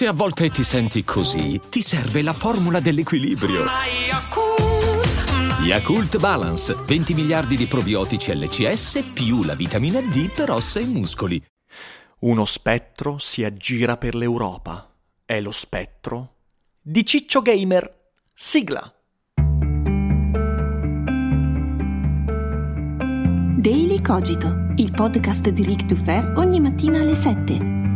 Se a volte ti senti così, ti serve la formula dell'equilibrio. Yakult Balance, 20 miliardi di probiotici LCS più la vitamina D per ossa e muscoli. Uno spettro si aggira per l'Europa. È lo spettro di Ciccio Gamer. Sigla. Daily Cogito, il podcast di Rick Dufer ogni mattina alle 7.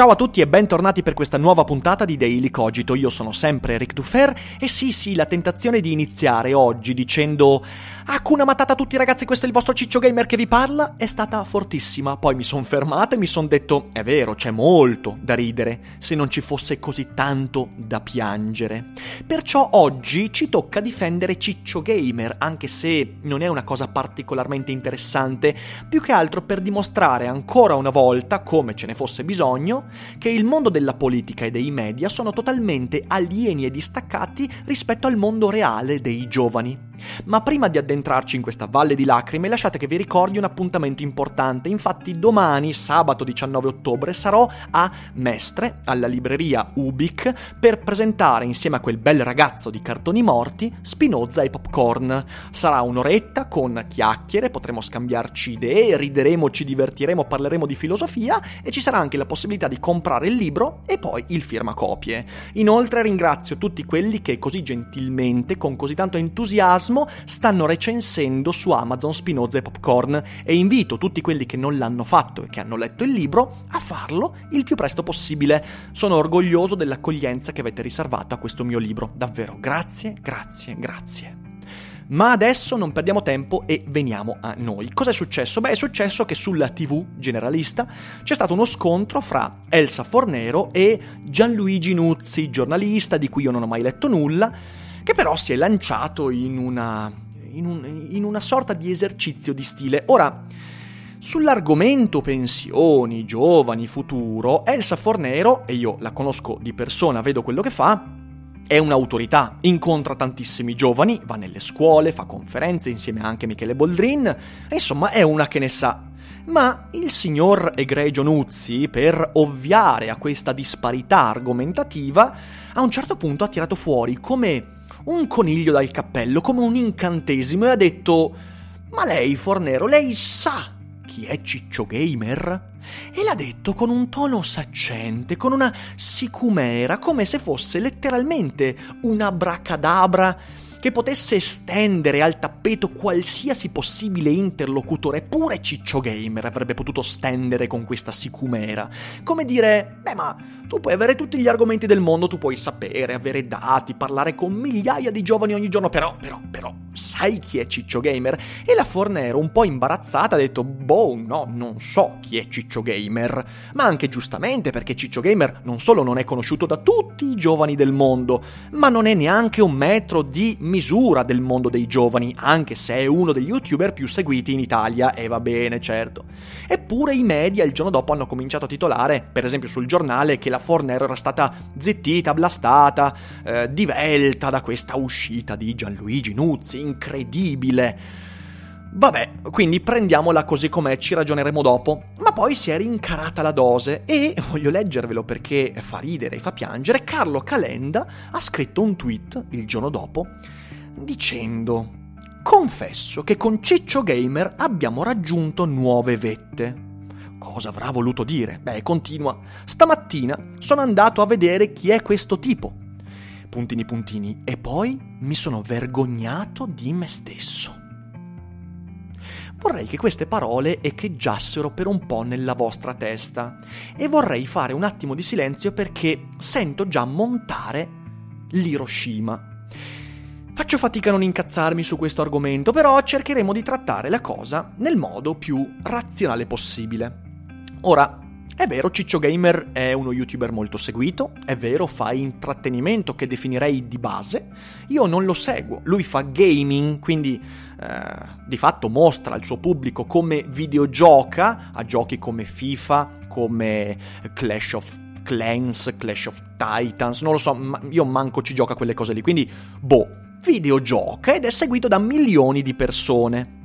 Ciao a tutti e bentornati per questa nuova puntata di Daily Cogito. Io sono sempre Eric Dufer e sì sì, la tentazione di iniziare oggi dicendo Hakuna Matata a tutti ragazzi, questo è il vostro Ciccio Gamer che vi parla, è stata fortissima. Poi mi sono fermato e mi sono detto, è vero, c'è molto da ridere, se non ci fosse così tanto da piangere. Perciò oggi ci tocca difendere Ciccio Gamer, anche se non è una cosa particolarmente interessante, più che altro per dimostrare ancora una volta, come ce ne fosse bisogno, che il mondo della politica e dei media sono totalmente alieni e distaccati rispetto al mondo reale dei giovani. Ma prima di addentrarci in questa valle di lacrime, lasciate che vi ricordi un appuntamento importante. Infatti, domani, sabato 19 ottobre, sarò a Mestre, alla libreria Ubic, per presentare insieme a quel bel ragazzo di cartoni morti Spinoza e Popcorn. Sarà un'oretta con chiacchiere, potremo scambiarci idee, rideremo, ci divertiremo, parleremo di filosofia e ci sarà anche la possibilità di comprare il libro e poi il firmacopie. Inoltre ringrazio tutti quelli che così gentilmente, con così tanto entusiasmo, entusiasmo stanno recensendo su Amazon Spinoza e Popcorn e invito tutti quelli che non l'hanno fatto e che hanno letto il libro a farlo il più presto possibile. Sono orgoglioso dell'accoglienza che avete riservato a questo mio libro. Davvero, grazie, grazie, grazie. Ma adesso non perdiamo tempo e veniamo a noi. Cos'è successo? Beh, è successo che sulla TV generalista c'è stato uno scontro fra Elsa Fornero e Gianluigi Nuzzi, giornalista di cui io non ho mai letto nulla, che però si è lanciato in una, in, un, in una sorta di esercizio di stile. Ora, Sull'argomento pensioni, giovani, futuro, Elsa Fornero, e io la conosco di persona, vedo quello che fa, è un'autorità, incontra tantissimi giovani, va nelle scuole, fa conferenze insieme anche a Michele Boldrin, insomma è una che ne sa. Ma il signor Egregio Nuzzi, per ovviare a questa disparità argomentativa, a un certo punto ha tirato fuori come un coniglio dal cappello, come un incantesimo, e ha detto: Ma lei, Fornero, lei sa chi è Ciccio Gamer? E l'ha detto con un tono saccente, con una sicumera, come se fosse letteralmente una bracadabra che potesse stendere al tappeto qualsiasi possibile interlocutore, pure Ciccio Gamer avrebbe potuto stendere con questa sicumera. Come dire, beh ma tu puoi avere tutti gli argomenti del mondo, tu puoi sapere, avere dati, parlare con migliaia di giovani ogni giorno, però, però, però, sai chi è Ciccio Gamer? E la Fornero, un po' imbarazzata, ha detto, boh, no, non so chi è Ciccio Gamer. Ma anche giustamente, perché Ciccio Gamer non solo non è conosciuto da tutti i giovani del mondo, ma non è neanche un metro di misura del mondo dei giovani, anche se è uno degli youtuber più seguiti in Italia, e va bene, certo. Eppure i media il giorno dopo hanno cominciato a titolare, per esempio sul giornale, che la Fornero era stata zittita, blastata, eh, divelta da questa uscita di Gianluigi Nuzzi, incredibile. Vabbè, quindi prendiamola così com'è, ci ragioneremo dopo. Ma poi si è rincarata la dose e, voglio leggervelo perché fa ridere e fa piangere, Carlo Calenda ha scritto un tweet il giorno dopo dicendo Confesso che con Ciccio Gamer abbiamo raggiunto nuove vette. Cosa avrà voluto dire? Beh, continua. Stamattina sono andato a vedere chi è questo tipo. Puntini puntini. E poi mi sono vergognato di me stesso. Vorrei che queste parole echeggiassero per un po' nella vostra testa e vorrei fare un attimo di silenzio perché sento già montare l'Hiroshima Faccio fatica a non incazzarmi su questo argomento, però cercheremo di trattare la cosa nel modo più razionale possibile. Ora, è vero, Ciccio Gamer è uno youtuber molto seguito, è vero, fa intrattenimento che definirei di base, io non lo seguo, lui fa gaming, quindi eh, di fatto mostra al suo pubblico come videogioca a giochi come FIFA, come Clash of Clans, Clash of Titans, non lo so, ma io manco ci gioca quelle cose lì, quindi boh, videogioca ed è seguito da milioni di persone.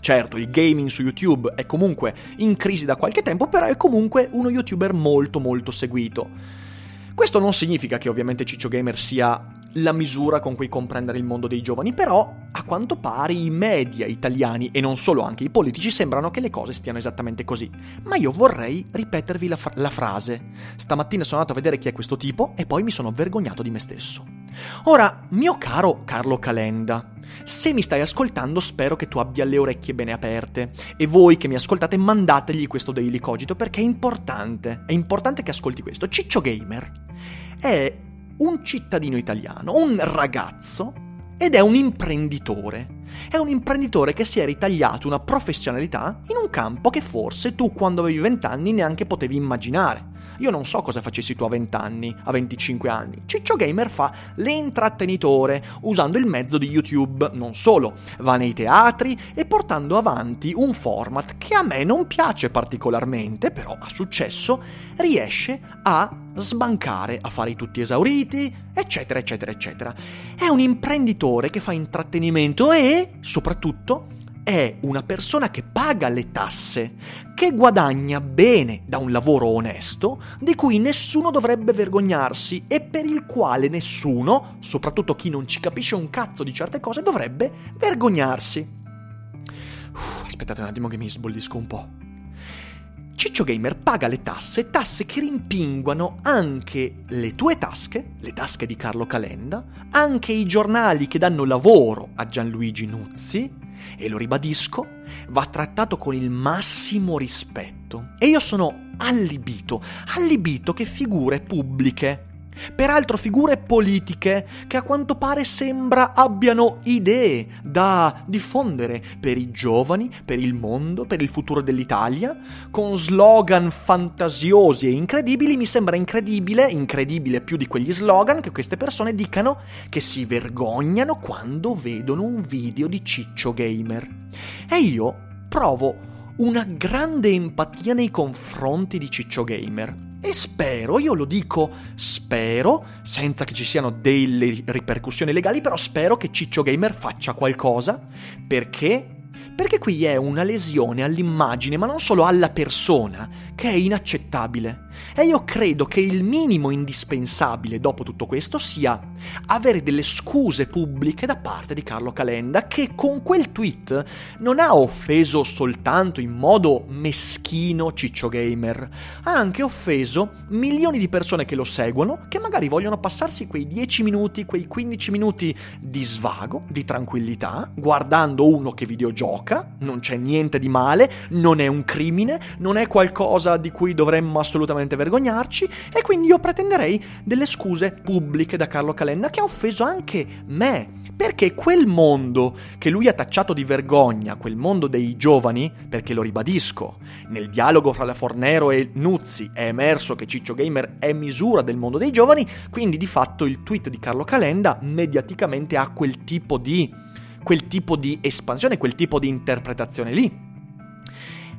Certo, il gaming su YouTube è comunque in crisi da qualche tempo, però è comunque uno youtuber molto molto seguito. Questo non significa che ovviamente Ciccio Gamer sia la misura con cui comprendere il mondo dei giovani, però a quanto pare i media italiani e non solo anche i politici sembrano che le cose stiano esattamente così. Ma io vorrei ripetervi la, fra- la frase. Stamattina sono andato a vedere chi è questo tipo e poi mi sono vergognato di me stesso. Ora, mio caro Carlo Calenda, se mi stai ascoltando spero che tu abbia le orecchie bene aperte e voi che mi ascoltate mandategli questo Daily Cogito perché è importante, è importante che ascolti questo. Ciccio Gamer è un cittadino italiano, un ragazzo, ed è un imprenditore. È un imprenditore che si è ritagliato una professionalità in un campo che forse tu quando avevi 20 anni neanche potevi immaginare. Io non so cosa facessi tu a 20 anni, a 25 anni. Ciccio Gamer fa l'intrattenitore usando il mezzo di YouTube, non solo, va nei teatri e portando avanti un format che a me non piace particolarmente, però ha successo, riesce a sbancare, a fare i tutti esauriti, eccetera, eccetera, eccetera. È un imprenditore che fa intrattenimento e, soprattutto, è una persona che paga le tasse, che guadagna bene da un lavoro onesto, di cui nessuno dovrebbe vergognarsi e per il quale nessuno, soprattutto chi non ci capisce un cazzo di certe cose, dovrebbe vergognarsi. Uff, aspettate un attimo che mi sbollisco un po'. Ciccio Gamer paga le tasse, tasse che rimpinguano anche le tue tasche, le tasche di Carlo Calenda, anche i giornali che danno lavoro a Gianluigi Nuzzi, e lo ribadisco, va trattato con il massimo rispetto. E io sono allibito, allibito che figure pubbliche Peraltro figure politiche che a quanto pare sembra abbiano idee da diffondere per i giovani, per il mondo, per il futuro dell'Italia, con slogan fantasiosi e incredibili, mi sembra incredibile, incredibile più di quegli slogan che queste persone dicano che si vergognano quando vedono un video di Ciccio Gamer. E io provo una grande empatia nei confronti di Ciccio Gamer e spero, io lo dico spero, senza che ci siano delle ripercussioni legali, però spero che Ciccio Gamer faccia qualcosa perché perché qui è una lesione all'immagine, ma non solo alla persona, che è inaccettabile. E io credo che il minimo indispensabile dopo tutto questo sia avere delle scuse pubbliche da parte di Carlo Calenda, che con quel tweet non ha offeso soltanto in modo meschino Ciccio Gamer, ha anche offeso milioni di persone che lo seguono, che magari vogliono passarsi quei 10 minuti, quei 15 minuti di svago, di tranquillità, guardando uno che videogioca, non c'è niente di male, non è un crimine, non è qualcosa di cui dovremmo assolutamente vergognarci, e quindi io pretenderei delle scuse pubbliche da Carlo Calenda che ha offeso anche me. Perché quel mondo che lui ha tacciato di vergogna, quel mondo dei giovani, perché lo ribadisco, nel dialogo fra la Fornero e Nuzzi è emerso che Ciccio Gamer è misura del mondo dei giovani, quindi di fatto il tweet di Carlo Calenda mediaticamente ha quel tipo di, quel tipo di espansione, quel tipo di interpretazione lì.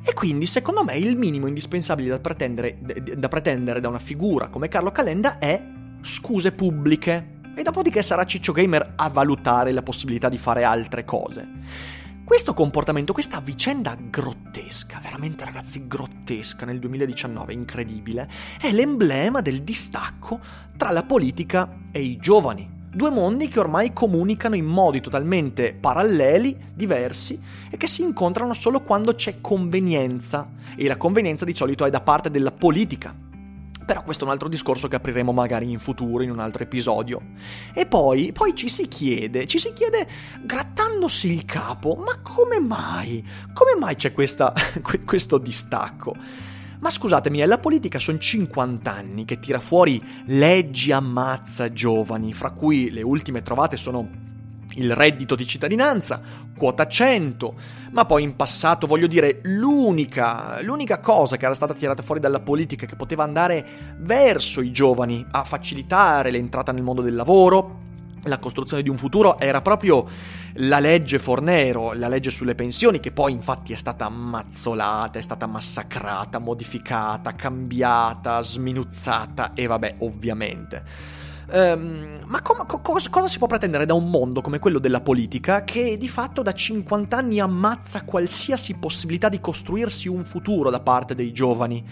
E quindi, secondo me, il minimo indispensabile da pretendere, da pretendere, da una figura come Carlo Calenda è scuse pubbliche. E dopodiché sarà Ciccio Gamer a valutare la possibilità di fare altre cose. Questo comportamento, questa vicenda grottesca, veramente ragazzi grottesca nel 2019, incredibile, è l'emblema del distacco tra la politica e i giovani. Due mondi che ormai comunicano in modi totalmente paralleli, diversi, e che si incontrano solo quando c'è convenienza. E la convenienza di solito è da parte della politica, però questo è un altro discorso che apriremo magari in futuro, in un altro episodio. E poi, poi ci si chiede, ci si chiede grattandosi il capo, ma come mai? Come mai c'è questa, questo distacco? Ma scusatemi, la politica sono 50 anni che tira fuori leggi ammazza giovani, fra cui le ultime trovate sono il reddito di cittadinanza, quota 100, ma poi in passato, voglio dire, l'unica, l'unica cosa che era stata tirata fuori dalla politica che poteva andare verso i giovani a facilitare l'entrata nel mondo del lavoro la costruzione di un futuro era proprio la legge Fornero, la legge sulle pensioni, che poi infatti è stata ammazzolata, è stata massacrata, modificata, cambiata, sminuzzata e vabbè, ovviamente. Um, ma com- co- cosa si può pretendere da un mondo come quello della politica che di fatto da 50 anni ammazza qualsiasi possibilità di costruirsi un futuro da parte dei giovani?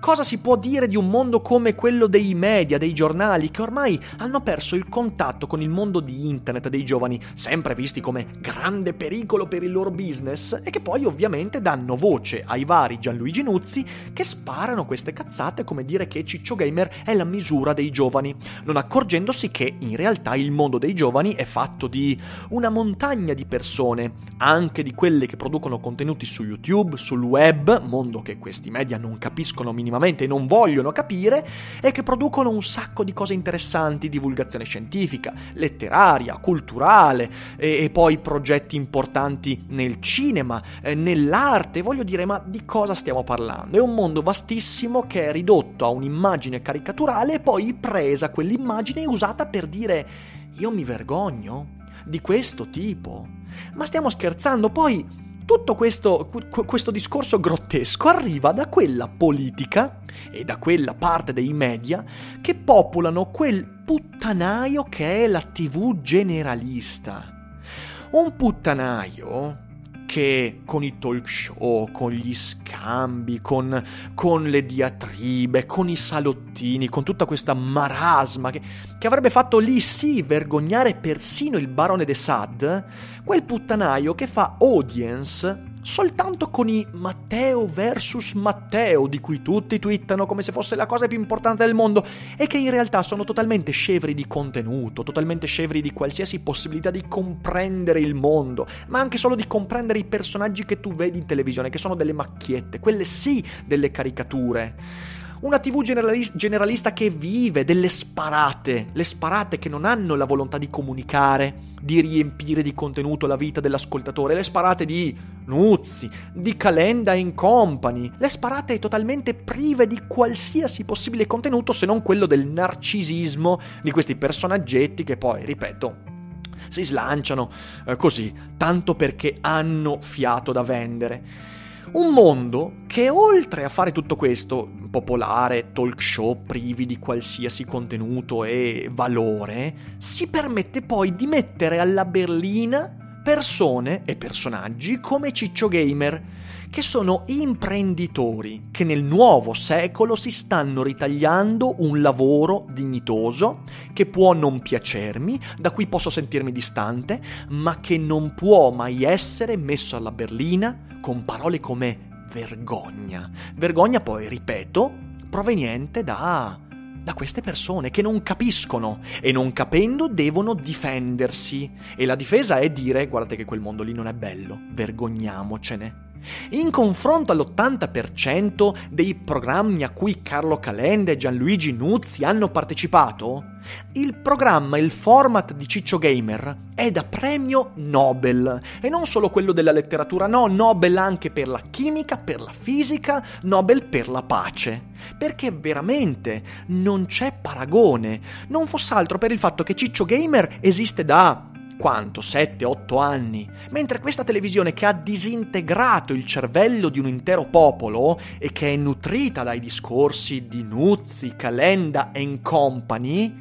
Cosa si può dire di un mondo come quello dei media, dei giornali, che ormai hanno perso il contatto con il mondo di internet dei giovani, sempre visti come grande pericolo per il loro business, e che poi ovviamente danno voce ai vari Gianluigi Nuzzi che sparano queste cazzate come dire che Ciccio Gamer è la misura dei giovani, non accorgendosi che in realtà il mondo dei giovani è fatto di una montagna di persone, anche di quelle che producono contenuti su YouTube, sul web, mondo che questi media non capiscono minimamente minimamente non vogliono capire e che producono un sacco di cose interessanti, divulgazione scientifica, letteraria, culturale e, e poi progetti importanti nel cinema, eh, nell'arte, voglio dire, ma di cosa stiamo parlando? È un mondo vastissimo che è ridotto a un'immagine caricaturale e poi presa quell'immagine e usata per dire io mi vergogno di questo tipo. Ma stiamo scherzando, poi tutto questo, questo, discorso grottesco arriva da quella politica e da quella parte dei media che popolano quel puttanaio che è la TV generalista. Un puttanaio che con i talk show, con gli scambi, con, con, le diatribe, con i salottini, con tutta questa marasma che, che avrebbe fatto lì sì vergognare persino il barone de Sade, quel puttanaio che fa audience soltanto con i Matteo versus Matteo, di cui tutti twittano come se fosse la cosa più importante del mondo, e che in realtà sono totalmente scevri di contenuto, totalmente scevri di qualsiasi possibilità di comprendere il mondo, ma anche solo di comprendere i personaggi che tu vedi in televisione, che sono delle macchiette, quelle sì delle caricature. Una TV generalista che vive delle sparate, le sparate che non hanno la volontà di comunicare, di riempire di contenuto la vita dell'ascoltatore, le sparate di Nuzzi, di Calenda in Company, le sparate totalmente prive di qualsiasi possibile contenuto se non quello del narcisismo di questi personaggetti che poi, ripeto, si slanciano eh, così, tanto perché hanno fiato da vendere. Un mondo che oltre a fare tutto questo, popolare, talk show privi di qualsiasi contenuto e valore, si permette poi di mettere alla berlina persone e personaggi come Ciccio Gamer, che sono imprenditori che nel nuovo secolo si stanno ritagliando un lavoro dignitoso che può non piacermi, da cui posso sentirmi distante, ma che non può mai essere messo alla berlina con parole come vergogna. Vergogna poi, ripeto, proveniente da, da queste persone che non capiscono e non capendo devono difendersi. E la difesa è dire guardate che quel mondo lì non è bello, vergogniamocene. In confronto all'80% dei programmi a cui Carlo Calenda e Gianluigi Nuzzi hanno partecipato, il programma, il format di Ciccio Gamer è da premio Nobel. E non solo quello della letteratura, no, Nobel anche per la chimica, per la fisica, Nobel per la pace. Perché veramente non c'è paragone. Non fosse altro per il fatto che Ciccio Gamer esiste da quanto? 7-8 anni. Mentre questa televisione che ha disintegrato il cervello di un intero popolo e che è nutrita dai discorsi di Nuzzi, Calenda e company,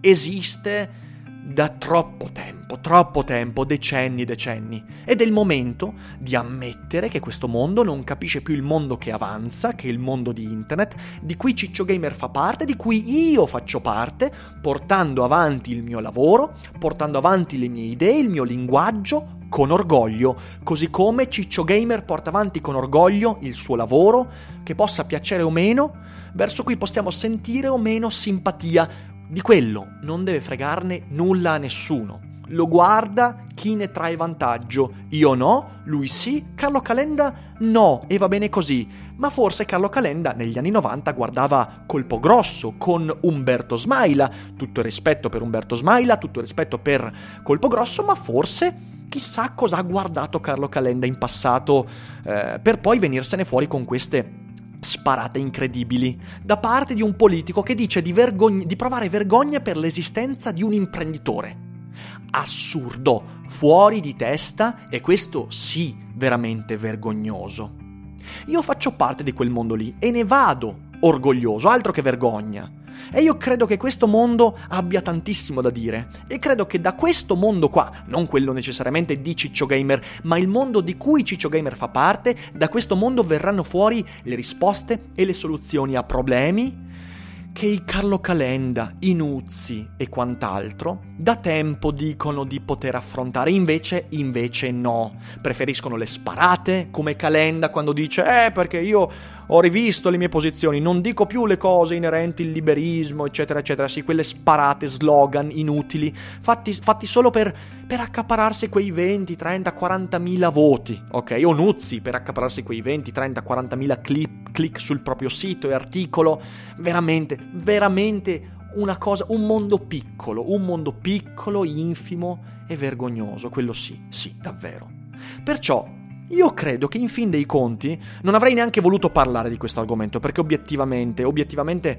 esiste da troppo tempo, troppo tempo, decenni e decenni. Ed è il momento di ammettere che questo mondo non capisce più il mondo che avanza, che è il mondo di internet, di cui Ciccio Gamer fa parte, di cui io faccio parte, portando avanti il mio lavoro, portando avanti le mie idee, il mio linguaggio, con orgoglio, così come Ciccio Gamer porta avanti con orgoglio il suo lavoro, che possa piacere o meno, verso cui possiamo sentire o meno simpatia, di quello non deve fregarne nulla a nessuno. Lo guarda chi ne trae vantaggio. Io no, lui sì, Carlo Calenda no, e va bene così. Ma forse Carlo Calenda negli anni 90 guardava Colpo Grosso con Umberto Smaila. Tutto rispetto per Umberto Smaila, tutto rispetto per Colpo Grosso, ma forse chissà cosa ha guardato Carlo Calenda in passato eh, per poi venirsene fuori con queste sparate incredibili da parte di un politico che dice di, vergogn- di provare vergogna per l'esistenza di un imprenditore. assurdo, fuori di testa e questo sì, veramente vergognoso. Io faccio parte di quel mondo lì e ne vado orgoglioso, altro che vergogna. E io credo che questo mondo abbia tantissimo da dire. E credo che da questo mondo qua, non quello necessariamente di Ciccio Gamer, ma il mondo di cui Ciccio Gamer fa parte, da questo mondo verranno fuori le risposte e le soluzioni a problemi che i Carlo Calenda, i Nuzzi e quant'altro da tempo dicono di poter affrontare, invece, invece no. Preferiscono le sparate, come Calenda quando dice eh perché io ho rivisto le mie posizioni, non dico più le cose inerenti al liberismo, eccetera, eccetera, sì, quelle sparate, slogan inutili, fatti, fatti solo per, per, accapararsi quei 20, 30, 40 mila voti, ok? O Nuzzi per accapararsi quei 20, 30, 40 mila click, click sul proprio sito e articolo, veramente, veramente una cosa, un mondo piccolo, un mondo piccolo, infimo e vergognoso, quello sì, sì, davvero. Perciò io credo che in fin dei conti non avrei neanche voluto parlare di questo argomento, perché obiettivamente, obiettivamente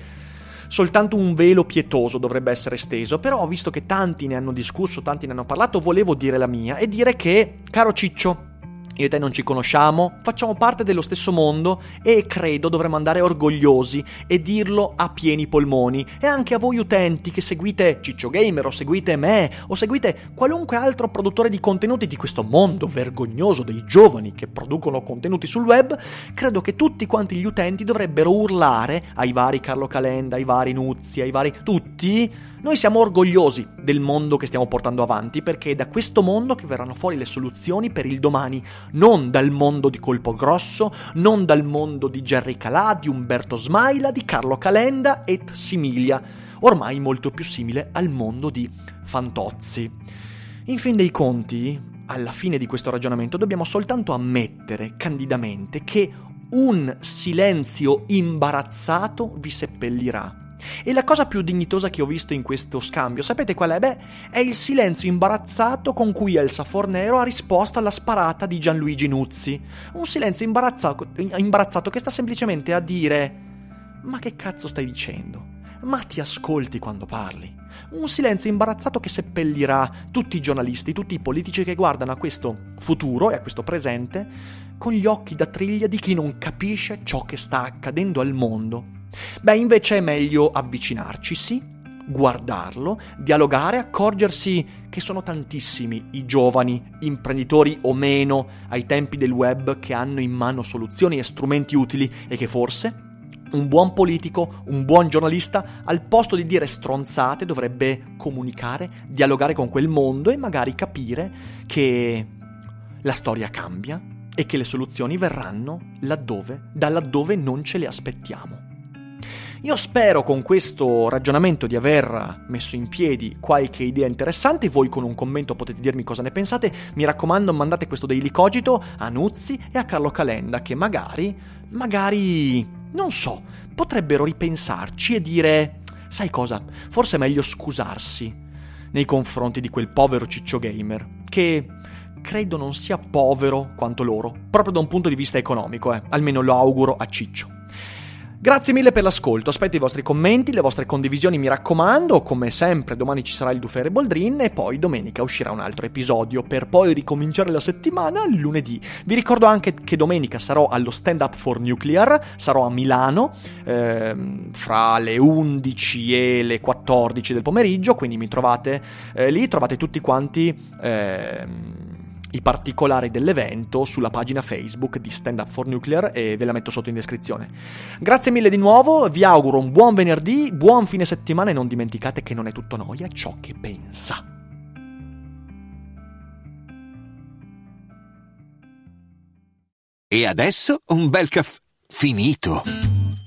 soltanto un velo pietoso dovrebbe essere steso, però ho visto che tanti ne hanno discusso, tanti ne hanno parlato, volevo dire la mia e dire che, caro Ciccio, io e te non ci conosciamo, facciamo parte dello stesso mondo e credo dovremmo andare orgogliosi e dirlo a pieni polmoni. E anche a voi utenti che seguite Ciccio Gamer o seguite me o seguite qualunque altro produttore di contenuti di questo mondo vergognoso dei giovani che producono contenuti sul web, credo che tutti quanti gli utenti dovrebbero urlare ai vari Carlo Calenda, ai vari Nuzzi, ai vari tutti noi siamo orgogliosi del mondo che stiamo portando avanti perché è da questo mondo che verranno fuori le soluzioni per il domani, non dal mondo di Colpo Grosso, non dal mondo di Jerry Calà, di Umberto Smaila, di Carlo Calenda et similia, ormai molto più simile al mondo di Fantozzi. In fin dei conti, alla fine di questo ragionamento dobbiamo soltanto ammettere candidamente che un silenzio imbarazzato vi seppellirà e la cosa più dignitosa che ho visto in questo scambio, sapete qual è? Beh, è il silenzio imbarazzato con cui Elsa Fornero ha risposto alla sparata di Gianluigi Nuzzi. Un silenzio imbarazzato, imbarazzato che sta semplicemente a dire: Ma che cazzo stai dicendo? Ma ti ascolti quando parli? Un silenzio imbarazzato che seppellirà tutti i giornalisti, tutti i politici che guardano a questo futuro e a questo presente con gli occhi da triglia di chi non capisce ciò che sta accadendo al mondo Beh, invece è meglio avvicinarci, sì, guardarlo, dialogare, accorgersi che sono tantissimi i giovani, imprenditori o meno, ai tempi del web che hanno in mano soluzioni e strumenti utili e che forse un buon politico, un buon giornalista, al posto di dire stronzate, dovrebbe comunicare, dialogare con quel mondo e magari capire che la storia cambia e che le soluzioni verranno laddove, da laddove non ce le aspettiamo. Io spero con questo ragionamento di aver messo in piedi qualche idea interessante, voi con un commento potete dirmi cosa ne pensate, mi raccomando mandate questo Daily Cogito a Nuzzi e a Carlo Calenda che magari, magari, non so, potrebbero ripensarci e dire, sai cosa, forse è meglio scusarsi nei confronti di quel povero ciccio gamer, che credo non sia povero quanto loro, proprio da un punto di vista economico, eh. almeno lo auguro a Ciccio. Grazie mille per l'ascolto, aspetto i vostri commenti, le vostre condivisioni mi raccomando, come sempre domani ci sarà il Dufere Boldrin e poi domenica uscirà un altro episodio per poi ricominciare la settimana lunedì. Vi ricordo anche che domenica sarò allo Stand Up for Nuclear, sarò a Milano ehm, fra le 11 e le 14 del pomeriggio, quindi mi trovate eh, lì, trovate tutti quanti... Ehm, i particolari dell'evento sulla pagina Facebook di Stand Up for Nuclear e ve la metto sotto in descrizione. Grazie mille di nuovo, vi auguro un buon venerdì, buon fine settimana e non dimenticate che non è tutto noia ciò che pensa. E adesso un bel caffè finito.